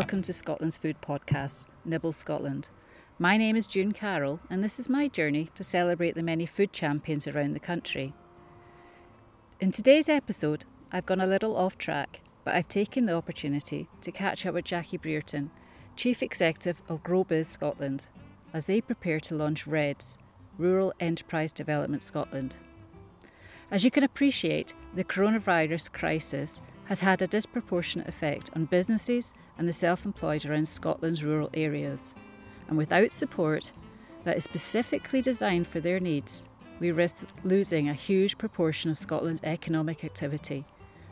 welcome to Scotland's food podcast, Nibble Scotland. My name is June Carroll, and this is my journey to celebrate the many food champions around the country. In today's episode, I've gone a little off track, but I've taken the opportunity to catch up with Jackie Brereton, Chief Executive of GrowBiz Scotland, as they prepare to launch REDS, Rural Enterprise Development Scotland. As you can appreciate, the coronavirus crisis has had a disproportionate effect on businesses and the self employed around Scotland's rural areas. And without support that is specifically designed for their needs, we risk losing a huge proportion of Scotland's economic activity.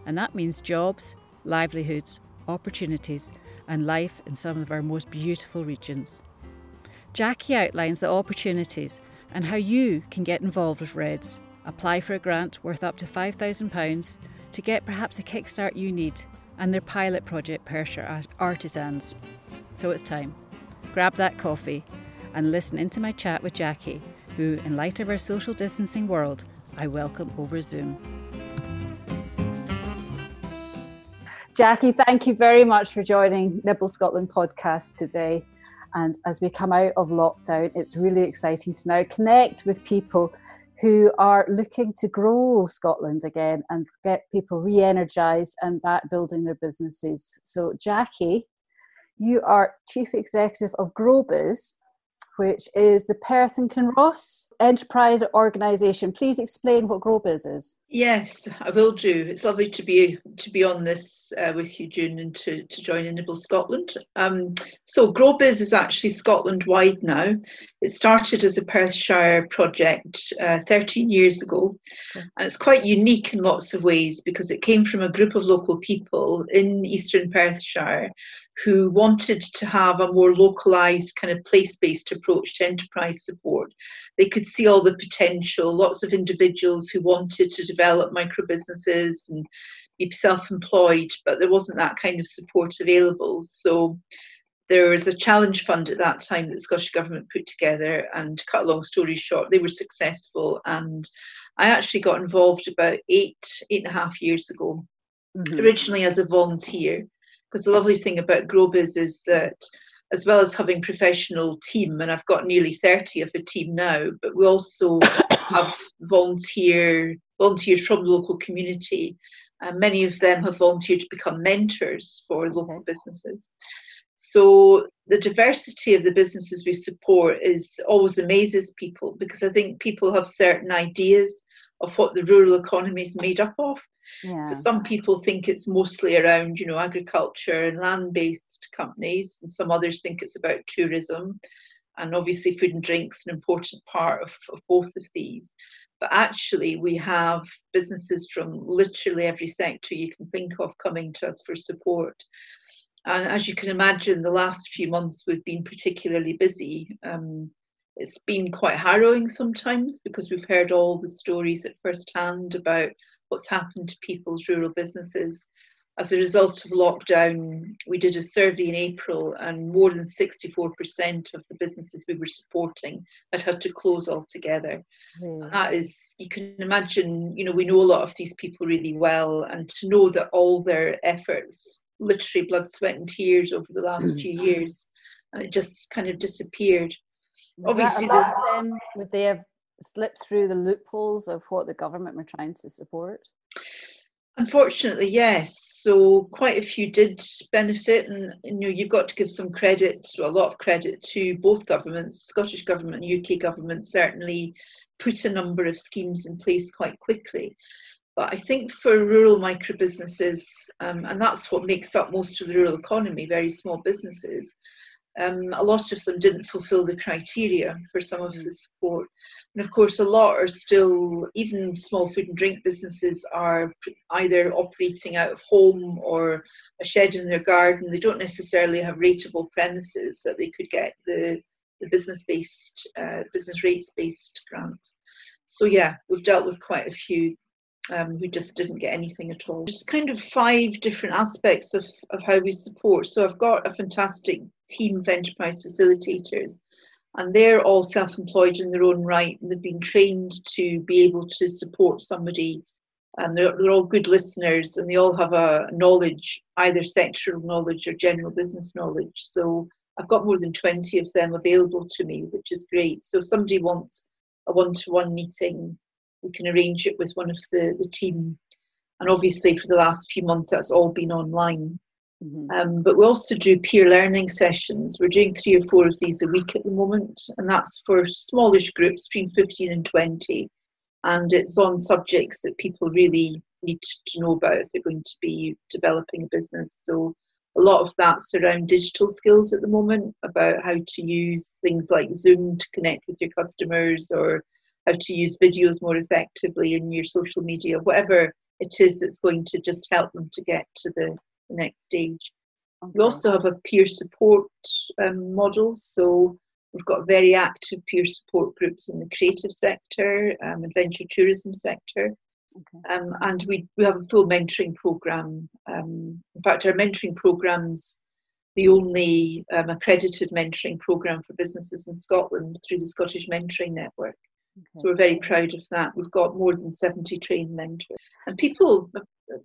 And that means jobs, livelihoods, opportunities, and life in some of our most beautiful regions. Jackie outlines the opportunities and how you can get involved with REDS. Apply for a grant worth up to £5,000 to get perhaps a kickstart you need and their pilot project Perthshire Artisans. So it's time. Grab that coffee and listen into my chat with Jackie, who, in light of our social distancing world, I welcome over Zoom. Jackie, thank you very much for joining Nibble Scotland podcast today. And as we come out of lockdown, it's really exciting to now connect with people who are looking to grow Scotland again and get people re energized and back building their businesses. So, Jackie, you are Chief Executive of GrowBiz, which is the Perth and Kinross Enterprise Organisation. Please explain what GrowBiz is. Yes, I will do. It's lovely to be to be on this uh, with you, June, and to, to join Nibble Scotland. Um, so GrowBiz is actually Scotland wide now. It started as a Perthshire project uh, 13 years ago, and it's quite unique in lots of ways because it came from a group of local people in Eastern Perthshire who wanted to have a more localized kind of place-based approach to enterprise support. They could see all the potential, lots of individuals who wanted to develop micro businesses and be self-employed, but there wasn't that kind of support available. So there was a challenge fund at that time that the Scottish Government put together and cut a long story short, they were successful and I actually got involved about eight, eight and a half years ago, mm-hmm. originally as a volunteer because the lovely thing about GrowBiz is that as well as having professional team, and I've got nearly 30 of a team now, but we also have volunteer volunteers from the local community. And many of them have volunteered to become mentors for local businesses. So the diversity of the businesses we support is always amazes people because I think people have certain ideas of what the rural economy is made up of. Yeah. So some people think it's mostly around, you know, agriculture and land-based companies, and some others think it's about tourism. And obviously, food and drink's an important part of, of both of these. But actually, we have businesses from literally every sector you can think of coming to us for support. And as you can imagine, the last few months we've been particularly busy. Um, it's been quite harrowing sometimes because we've heard all the stories at first hand about what's happened to people's rural businesses. As a result of lockdown, we did a survey in April, and more than 64% of the businesses we were supporting had had to close altogether. Mm. That is, you can imagine, you know, we know a lot of these people really well, and to know that all their efforts, literally blood, sweat, and tears over the last few years, and it just kind of disappeared. Obviously, the, they have slip through the loopholes of what the government were trying to support? Unfortunately, yes. So quite a few did benefit, and you know you've got to give some credit, a lot of credit to both governments, Scottish government and UK government. Certainly, put a number of schemes in place quite quickly. But I think for rural micro businesses, um, and that's what makes up most of the rural economy, very small businesses, um, a lot of them didn't fulfill the criteria for some of the support. And of course, a lot are still, even small food and drink businesses are either operating out of home or a shed in their garden. They don't necessarily have rateable premises that they could get the, the business based, uh, business rates based grants. So, yeah, we've dealt with quite a few um, who just didn't get anything at all. Just kind of five different aspects of, of how we support. So I've got a fantastic team of enterprise facilitators, and they're all self employed in their own right. And they've been trained to be able to support somebody and they're, they're all good listeners and they all have a knowledge, either sectoral knowledge or general business knowledge. So I've got more than 20 of them available to me, which is great. So if somebody wants a one to one meeting, we can arrange it with one of the, the team. And obviously, for the last few months, that's all been online. Mm-hmm. Um, but we also do peer learning sessions. We're doing three or four of these a week at the moment, and that's for smallish groups between 15 and 20 and it's on subjects that people really need to know about if they're going to be developing a business. So a lot of that's around digital skills at the moment about how to use things like Zoom to connect with your customers or how to use videos more effectively in your social media, whatever it is that's going to just help them to get to the, the next stage. Okay. We also have a peer support um, model. So We've got very active peer support groups in the creative sector, um, adventure tourism sector. Okay. Um, and we, we have a full mentoring program. Um, in fact, our mentoring program's the only um, accredited mentoring program for businesses in Scotland through the Scottish Mentoring Network. Okay. So we're very proud of that. We've got more than 70 trained mentors. And people,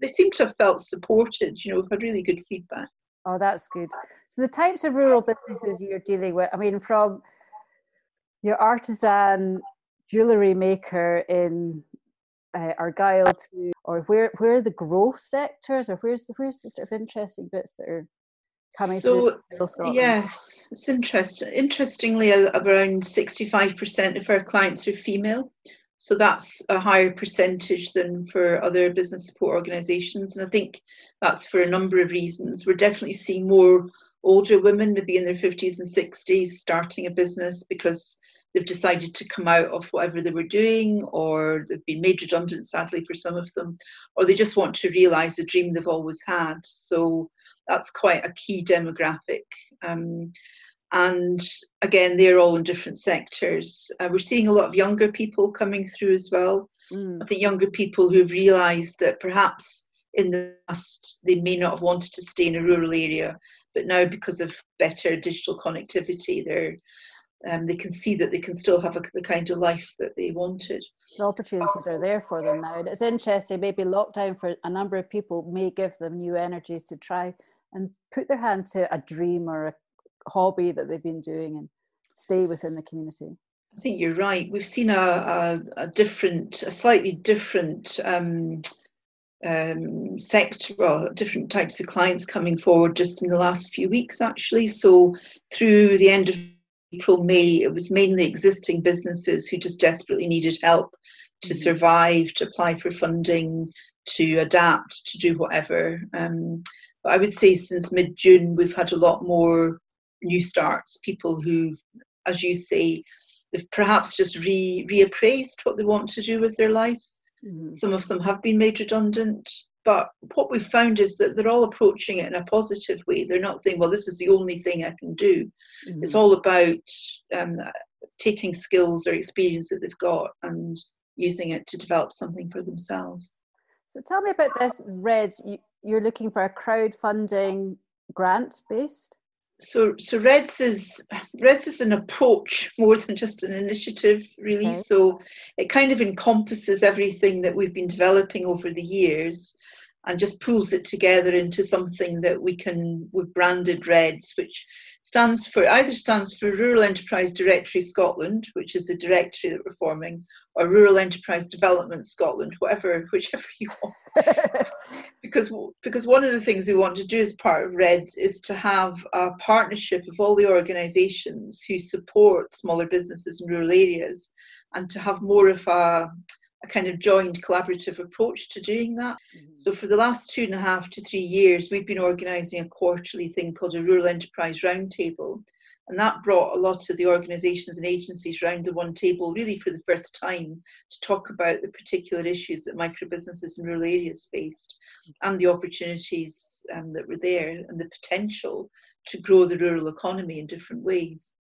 they seem to have felt supported. You know, we've had really good feedback. Oh, that's good. So the types of rural businesses you're dealing with, I mean, from your artisan jewellery maker in uh, Argyll to, or where where are the growth sectors, or where's the where's the sort of interesting bits that are coming so, through? Yes, it's interesting. Interestingly, around sixty five percent of our clients are female. So that's a higher percentage than for other business support organisations. And I think that's for a number of reasons. We're definitely seeing more older women, maybe in their 50s and 60s, starting a business because they've decided to come out of whatever they were doing, or they've been made redundant, sadly, for some of them, or they just want to realise a dream they've always had. So that's quite a key demographic. Um, and again, they're all in different sectors. Uh, we're seeing a lot of younger people coming through as well. Mm. I think younger people who've realised that perhaps in the past they may not have wanted to stay in a rural area, but now because of better digital connectivity, they're um, they can see that they can still have a, the kind of life that they wanted. The opportunities are there for them now. And it's interesting, maybe lockdown for a number of people may give them new energies to try and put their hand to a dream or a hobby that they've been doing and stay within the community. I think you're right. We've seen a, a, a different, a slightly different um, um, sector, well, different types of clients coming forward just in the last few weeks, actually. So through the end of April, May, it was mainly existing businesses who just desperately needed help to mm-hmm. survive, to apply for funding, to adapt, to do whatever. Um, but I would say since mid June, we've had a lot more new starts, people who, as you say, they've perhaps just re reappraised what they want to do with their lives. Mm-hmm. Some of them have been made redundant, but what we've found is that they're all approaching it in a positive way. They're not saying, "Well, this is the only thing I can do." Mm-hmm. It's all about um, taking skills or experience that they've got and using it to develop something for themselves. So, tell me about this, Red. You're looking for a crowdfunding grant based? So so reds is reds is an approach more than just an initiative really. Okay. so it kind of encompasses everything that we've been developing over the years and just pulls it together into something that we can we've branded reds which stands for either stands for rural enterprise directory scotland which is the directory that we're forming or rural enterprise development scotland whatever whichever you want. Because because one of the things we want to do as part of reds is to have a partnership of all the organizations who support smaller businesses in rural areas and to have more of a a kind of joined collaborative approach to doing that. Mm-hmm. So for the last two and a half to three years, we've been organising a quarterly thing called a Rural Enterprise Roundtable. And that brought a lot of the organisations and agencies round the one table really for the first time to talk about the particular issues that micro businesses in rural areas faced and the opportunities um, that were there and the potential to grow the rural economy in different ways.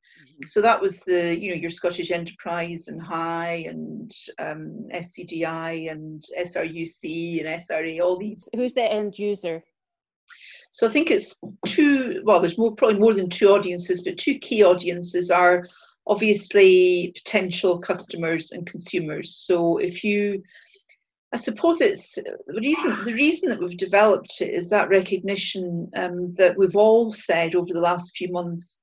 So that was the, you know, your Scottish Enterprise and High and um, SCDI and SRUC and SRA, all these. Who's the end user? So I think it's two, well, there's more, probably more than two audiences, but two key audiences are obviously potential customers and consumers. So if you I suppose it's the reason. The reason that we've developed it is that recognition um, that we've all said over the last few months.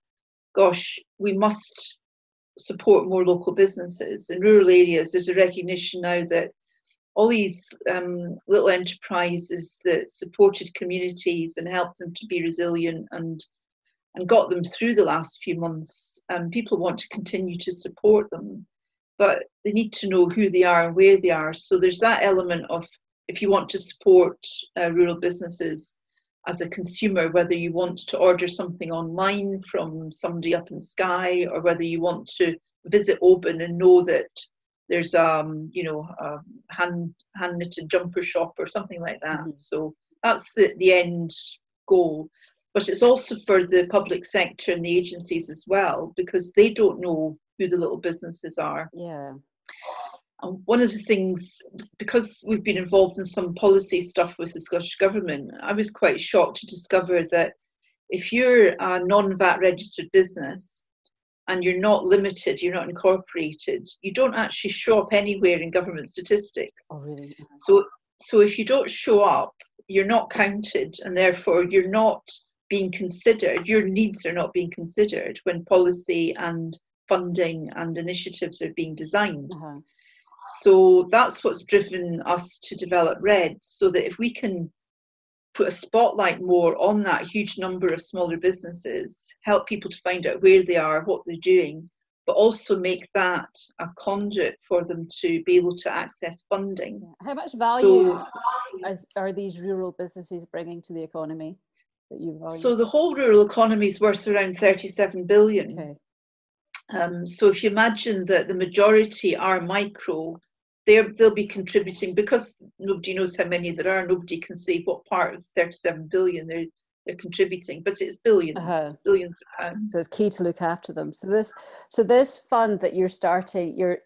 Gosh, we must support more local businesses in rural areas. There's a recognition now that all these um, little enterprises that supported communities and helped them to be resilient and and got them through the last few months. Um, people want to continue to support them, but they need to know who they are and where they are. So there's that element of if you want to support uh, rural businesses as a consumer, whether you want to order something online from somebody up in Skye or whether you want to visit Oban and know that there's um you know a hand hand knitted jumper shop or something like that. Mm-hmm. So that's the, the end goal. But it's also for the public sector and the agencies as well because they don't know who the little businesses are. Yeah. And one of the things, because we've been involved in some policy stuff with the Scottish Government, I was quite shocked to discover that if you're a non VAT registered business, and you're not limited, you're not incorporated, you don't actually show up anywhere in government statistics. Oh, really? So, so if you don't show up, you're not counted, and therefore you're not being considered. Your needs are not being considered when policy and funding and initiatives are being designed. Uh-huh. So that's what's driven us to develop RED, so that if we can put a spotlight more on that huge number of smaller businesses, help people to find out where they are, what they're doing, but also make that a conduit for them to be able to access funding. How much value so, are these rural businesses bringing to the economy? That you've so the whole rural economy is worth around 37 billion. Okay. Um, so if you imagine that the majority are micro, they're, they'll be contributing because nobody knows how many there are. Nobody can say what part of 37 billion they're they're contributing, but it's 1000000000s uh-huh. billions of pounds. So it's key to look after them. So this so this fund that you're starting, you're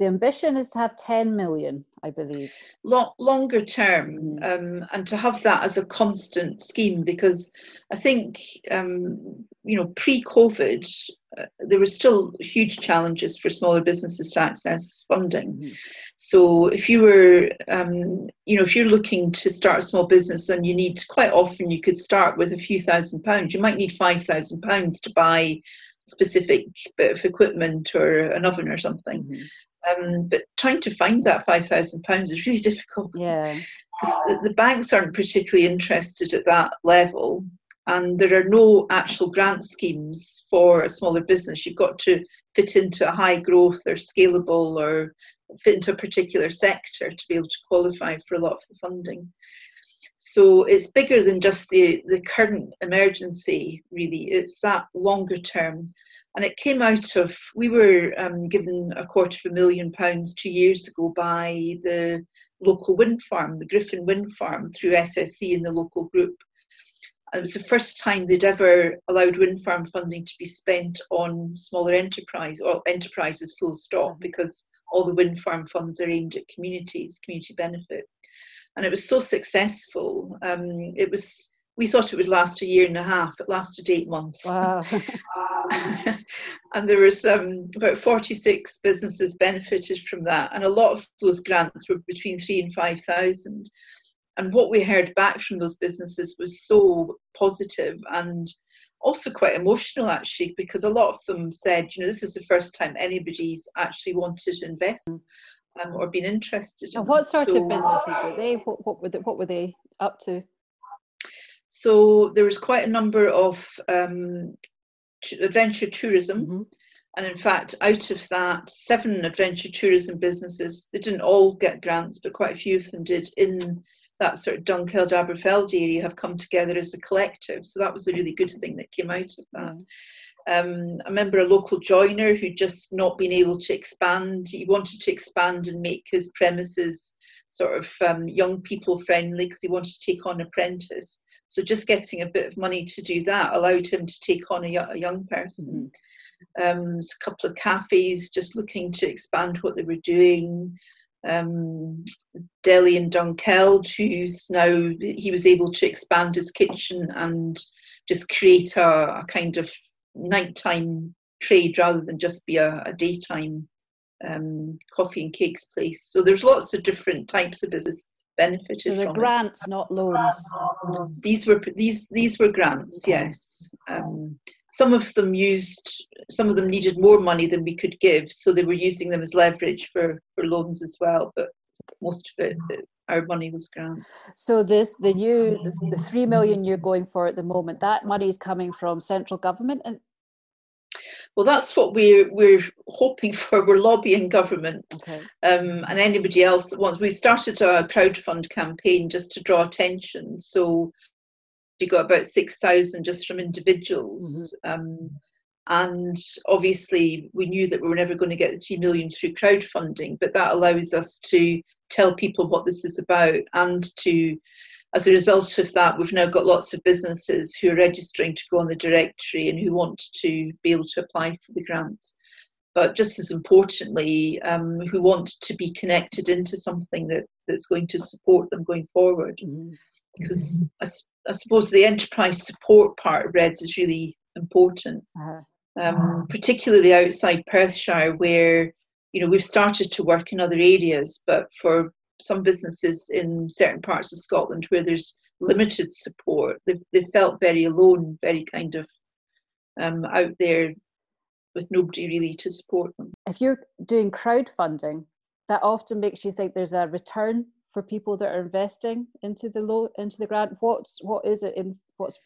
the ambition is to have 10 million, I believe. Long, longer term, mm-hmm. um, and to have that as a constant scheme, because I think, um, you know, pre COVID, uh, there were still huge challenges for smaller businesses to access funding. Mm-hmm. So if you were, um, you know, if you're looking to start a small business and you need, quite often you could start with a few thousand pounds. You might need five thousand pounds to buy specific bit of equipment or an oven or something. Mm-hmm. Um, but trying to find that five thousand pounds is really difficult. Yeah, the, the banks aren't particularly interested at that level, and there are no actual grant schemes for a smaller business. You've got to fit into a high growth or scalable or fit into a particular sector to be able to qualify for a lot of the funding. So it's bigger than just the, the current emergency, really. It's that longer term and it came out of we were um, given a quarter of a million pounds two years ago by the local wind farm, the Griffin Wind Farm, through SSE and the local group. And it was the first time they'd ever allowed wind farm funding to be spent on smaller enterprise or enterprises full stop mm-hmm. because all the wind farm funds are aimed at communities, community benefit. And it was so successful. Um, it was we thought it would last a year and a half. It lasted eight months. Wow. and there was um, about 46 businesses benefited from that. And a lot of those grants were between three and 5,000. And what we heard back from those businesses was so positive and also quite emotional actually, because a lot of them said, you know, this is the first time anybody's actually wanted to invest um, or been interested. In and what sort so, of businesses were they? What, what, were they? what were they up to? So there was quite a number of um, adventure tourism. Mm-hmm. And in fact, out of that, seven adventure tourism businesses, they didn't all get grants, but quite a few of them did in that sort of Dunkeld Aberfeldy area have come together as a collective. So that was a really good thing that came out of that. Um, I remember a local joiner who'd just not been able to expand. He wanted to expand and make his premises sort of um, young people friendly because he wanted to take on apprentice. So just getting a bit of money to do that allowed him to take on a, a young person. Mm-hmm. Um, a couple of cafes just looking to expand what they were doing. Um, Deli and Dunkeld, who's now he was able to expand his kitchen and just create a, a kind of nighttime trade rather than just be a, a daytime um, coffee and cakes place. So there's lots of different types of business benefited so from grants, it. not loans. These were these these were grants, yes. Um, some of them used, some of them needed more money than we could give, so they were using them as leverage for for loans as well. But most of it, our money was grant. So this, the new, the, the three million you're going for at the moment, that money is coming from central government, and well, that's what we're we're hoping for. We're lobbying government okay. um, and anybody else that wants. We started a crowdfund campaign just to draw attention. So we got about six thousand just from individuals. Mm-hmm. Um, and obviously, we knew that we were never going to get the three million through crowdfunding, but that allows us to tell people what this is about and to as a result of that, we've now got lots of businesses who are registering to go on the directory and who want to be able to apply for the grants. But just as importantly, um, who want to be connected into something that, that's going to support them going forward. Mm-hmm. Because I, I, suppose the enterprise support part of REDS is really important, uh-huh. um, particularly outside Perthshire, where you know we've started to work in other areas, but for some businesses in certain parts of Scotland where there's limited support, they've, they felt very alone, very kind of um, out there with nobody really to support them. If you're doing crowdfunding, that often makes you think there's a return for people that are investing into the low into the grant. What's what is it in what's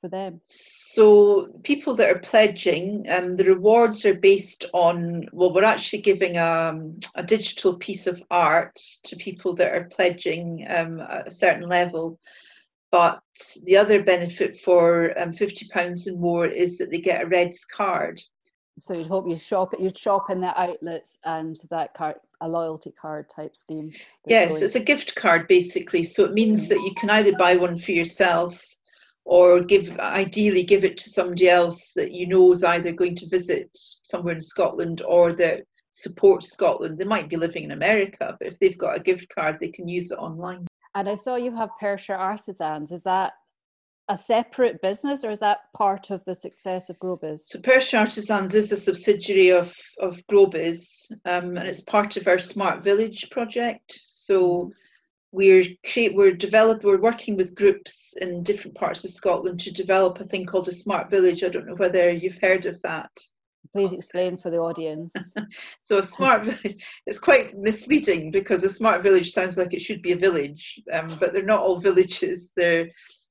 for them? So people that are pledging, um, the rewards are based on well, we're actually giving a, um, a digital piece of art to people that are pledging um, at a certain level. But the other benefit for um, fifty pounds and more is that they get a Reds card. So you'd hope you shop you'd shop in the outlets and that card a loyalty card type scheme. Yes, going. it's a gift card basically. So it means that you can either buy one for yourself or give ideally give it to somebody else that you know is either going to visit somewhere in Scotland or that supports Scotland. They might be living in America, but if they've got a gift card, they can use it online. And I saw you have Perthshire Artisans. Is that a separate business or is that part of the success of GrowBiz? So Perthshire Artisans is a subsidiary of, of GrowBiz um, and it's part of our Smart Village project. So we're create we're develop we're working with groups in different parts of Scotland to develop a thing called a smart village. I don't know whether you've heard of that. Please explain for the audience. so a smart village it's quite misleading because a smart village sounds like it should be a village, um, but they're not all villages. They're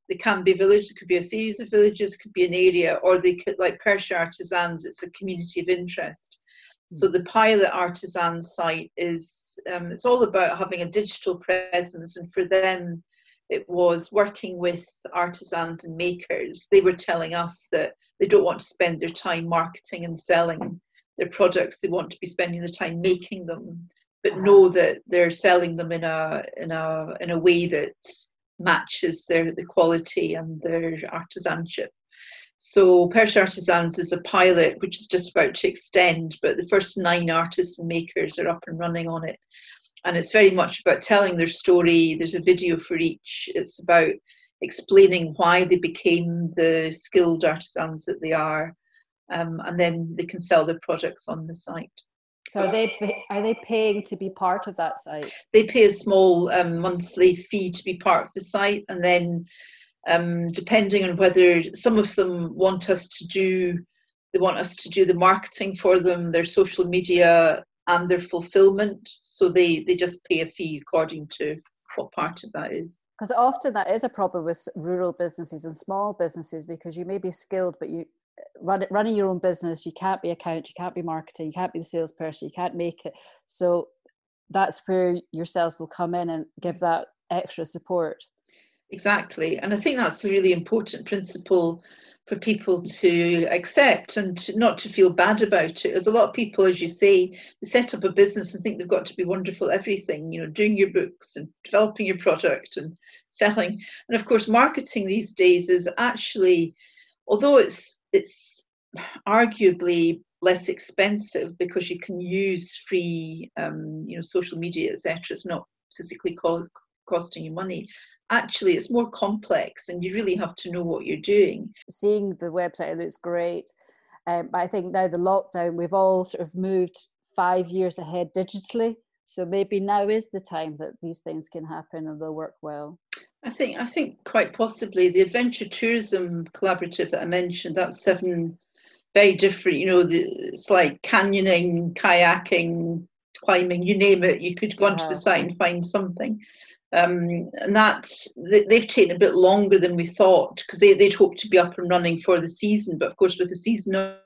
they can be villages. It could be a series of villages, could be an area, or they could like Perthshire Artisans. It's a community of interest. So hmm. the pilot artisan site is um, it's all about having a digital presence, and for them, it was working with artisans and makers. They were telling us that they don't want to spend their time marketing and selling their products. They want to be spending the time making them, but know that they're selling them in a in a in a way that matches their the quality and their artisanship. So Perthshire Artisans is a pilot which is just about to extend, but the first nine artists and makers are up and running on it. And it's very much about telling their story. There's a video for each. It's about explaining why they became the skilled artisans that they are, um, and then they can sell their products on the site. So are they are they paying to be part of that site? They pay a small um, monthly fee to be part of the site, and then um, depending on whether some of them want us to do they want us to do the marketing for them their social media and their fulfillment. So they they just pay a fee according to what part of that is. Because often that is a problem with rural businesses and small businesses because you may be skilled but you run, running your own business you can't be account you can't be marketing you can't be the salesperson you can't make it. So that's where your sales will come in and give that extra support Exactly. And I think that's a really important principle for people to accept and to, not to feel bad about it. As a lot of people, as you say, they set up a business and think they've got to be wonderful everything, you know, doing your books and developing your product and selling. And of course, marketing these days is actually, although it's it's arguably less expensive because you can use free, um, you know, social media, etc. It's not physically co- costing you money actually it's more complex and you really have to know what you're doing. Seeing the website, it looks great. Um, but I think now the lockdown, we've all sort of moved five years ahead digitally. So maybe now is the time that these things can happen and they'll work well. I think I think quite possibly the adventure tourism collaborative that I mentioned. That's seven very different. You know, the, it's like canyoning, kayaking, climbing, you name it. You could go onto the site and find something. Um, and that's they've taken a bit longer than we thought because they, they'd hoped to be up and running for the season, but of course with the season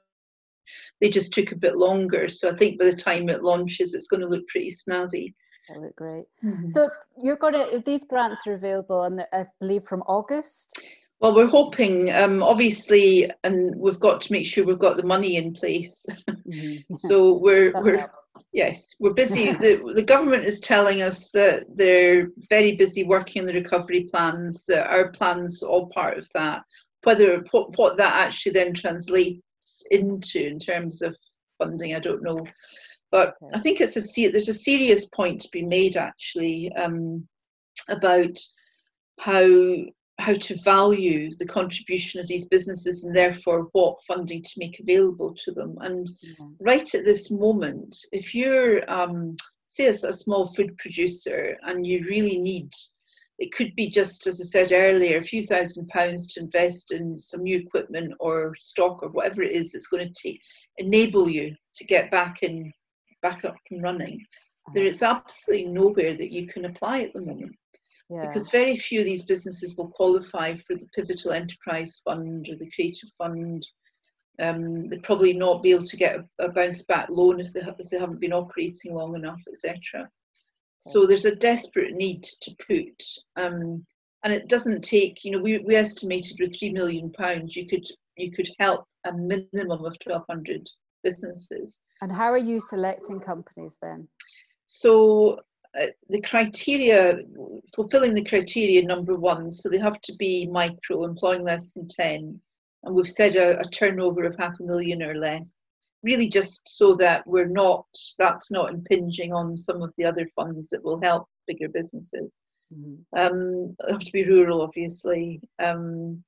they just took a bit longer. So I think by the time it launches, it's going to look pretty snazzy. That look great. Mm-hmm. So you're going to if these grants are available, and I believe from August. Well, we're hoping, um, obviously, and we've got to make sure we've got the money in place. Mm-hmm. so we're we're yes, we're busy. the The government is telling us that they're very busy working on the recovery plans. That our plans are all part of that. Whether what, what that actually then translates into in terms of funding, I don't know. But I think it's a there's a serious point to be made actually um, about how how to value the contribution of these businesses and therefore what funding to make available to them. And mm-hmm. right at this moment, if you're, um, say, as a small food producer and you really need, it could be just as I said earlier, a few thousand pounds to invest in some new equipment or stock or whatever it is that's going to take, enable you to get back in, back up and running. There is absolutely nowhere that you can apply at the moment yeah. because very few of these businesses will qualify for the Pivotal Enterprise Fund or the Creative Fund. Um, they'll probably not be able to get a, a bounce back loan if they, ha- if they haven't been operating long enough, etc. So there's a desperate need to put, um, and it doesn't take. You know, we, we estimated with three million pounds, you could you could help a minimum of 1,200 businesses. And how are you selecting companies then? So uh, the criteria, fulfilling the criteria number one, so they have to be micro, employing less than 10, and we've said a, a turnover of half a million or less, really just so that we're not, that's not impinging on some of the other funds that will help bigger businesses. Mm-hmm. Um, they have to be rural, obviously, um,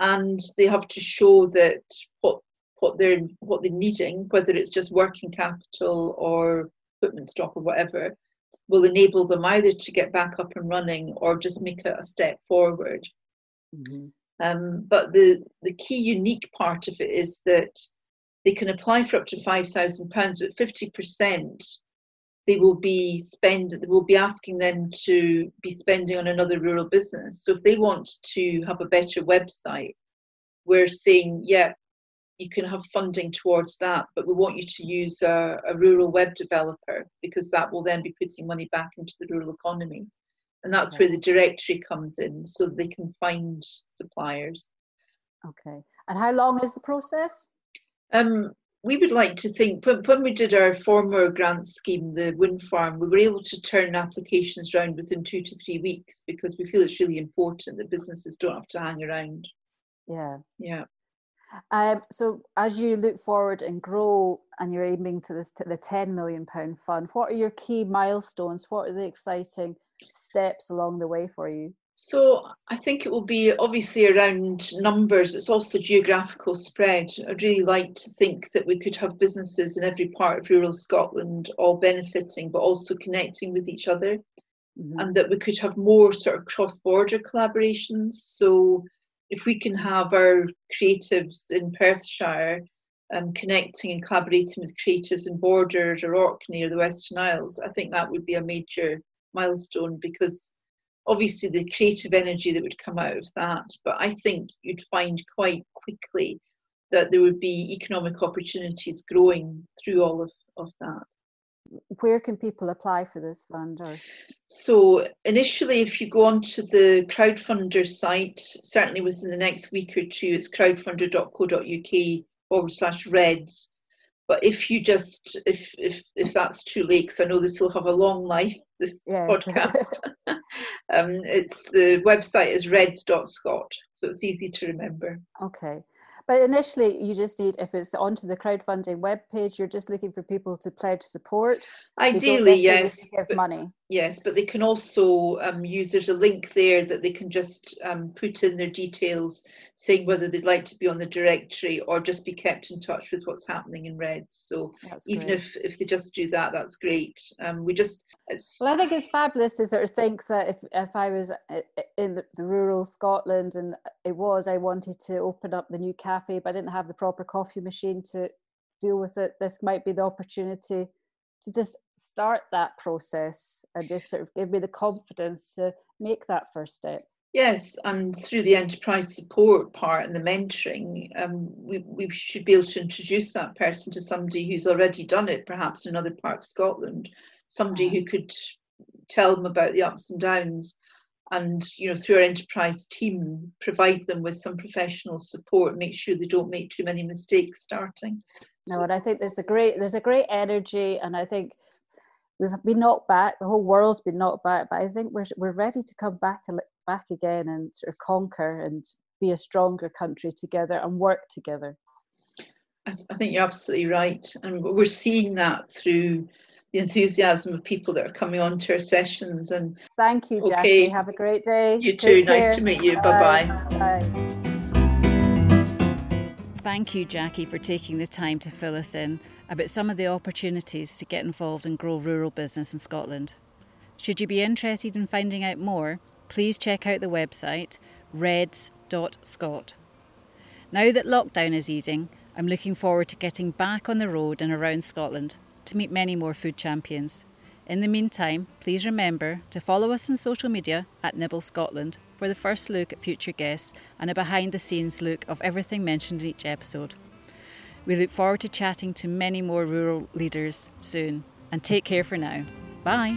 and they have to show that what what they're what they're needing, whether it's just working capital or equipment stock or whatever, will enable them either to get back up and running or just make a, a step forward. Mm-hmm. Um, but the, the key unique part of it is that they can apply for up to £5,000, but 50% they will be spend they will be asking them to be spending on another rural business. So if they want to have a better website, we're saying, yeah, you can have funding towards that, but we want you to use a, a, rural web developer because that will then be putting money back into the rural economy. And that's okay. where the directory comes in so they can find suppliers. Okay. And how long is the process? Um, we would like to think when, when we did our former grant scheme, the wind farm, we were able to turn applications around within two to three weeks because we feel it's really important that businesses don't have to hang around. Yeah. Yeah. Um, so as you look forward and grow and you're aiming to this to the 10 million pound fund, what are your key milestones? What are the exciting steps along the way for you? So I think it will be obviously around numbers. It's also geographical spread. I'd really like to think that we could have businesses in every part of rural Scotland all benefiting, but also connecting with each other, mm-hmm. and that we could have more sort of cross-border collaborations. So if we can have our creatives in Perthshire um, connecting and collaborating with creatives in Borders or Orkney or the Western Isles, I think that would be a major milestone because obviously the creative energy that would come out of that, but I think you'd find quite quickly that there would be economic opportunities growing through all of, of that where can people apply for this fund or? So initially if you go onto the crowdfunder site certainly within the next week or two it's crowdfunder.co.uk forward slash reds. But if you just if if if that's too late because i know this will have a long life this yes. podcast um, it's the website is reds.scot so it's easy to remember. Okay but initially, you just need, if it's onto the crowdfunding webpage, you're just looking for people to pledge support. Ideally, yes. Give money. Yes, but they can also um, use, there's a link there that they can just um, put in their details saying whether they'd like to be on the directory or just be kept in touch with what's happening in Reds. So that's even great. if, if they just do that, that's great. Um, we just. Well, I think it's fabulous to sort of think that if, if I was uh, uh, in the, the rural Scotland and it was, I wanted to open up the new cafe, but I didn't have the proper coffee machine to deal with it, this might be the opportunity to just start that process and just sort of give me the confidence to make that first step. Yes, and through the enterprise support part and the mentoring, um, we, we should be able to introduce that person to somebody who's already done it, perhaps in another part of Scotland, somebody who could tell them about the ups and downs and you know through our enterprise team provide them with some professional support make sure they don't make too many mistakes starting no and i think there's a great there's a great energy and i think we've been knocked back the whole world's been knocked back but i think we're, we're ready to come back back again and sort of conquer and be a stronger country together and work together I think you're absolutely right and we're seeing that through the enthusiasm of people that are coming on to our sessions. And thank you, Jackie. Have a great day. You too. nice to meet you. Bye bye. Bye. Thank you, Jackie, for taking the time to fill us in about some of the opportunities to get involved and grow rural business in Scotland. Should you be interested in finding out more, please check out the website reds.scot. Now that lockdown is easing, I'm looking forward to getting back on the road and around Scotland to meet many more food champions. In the meantime, please remember to follow us on social media at Nibble Scotland for the first look at future guests and a behind the scenes look of everything mentioned in each episode. We look forward to chatting to many more rural leaders soon and take care for now. Bye.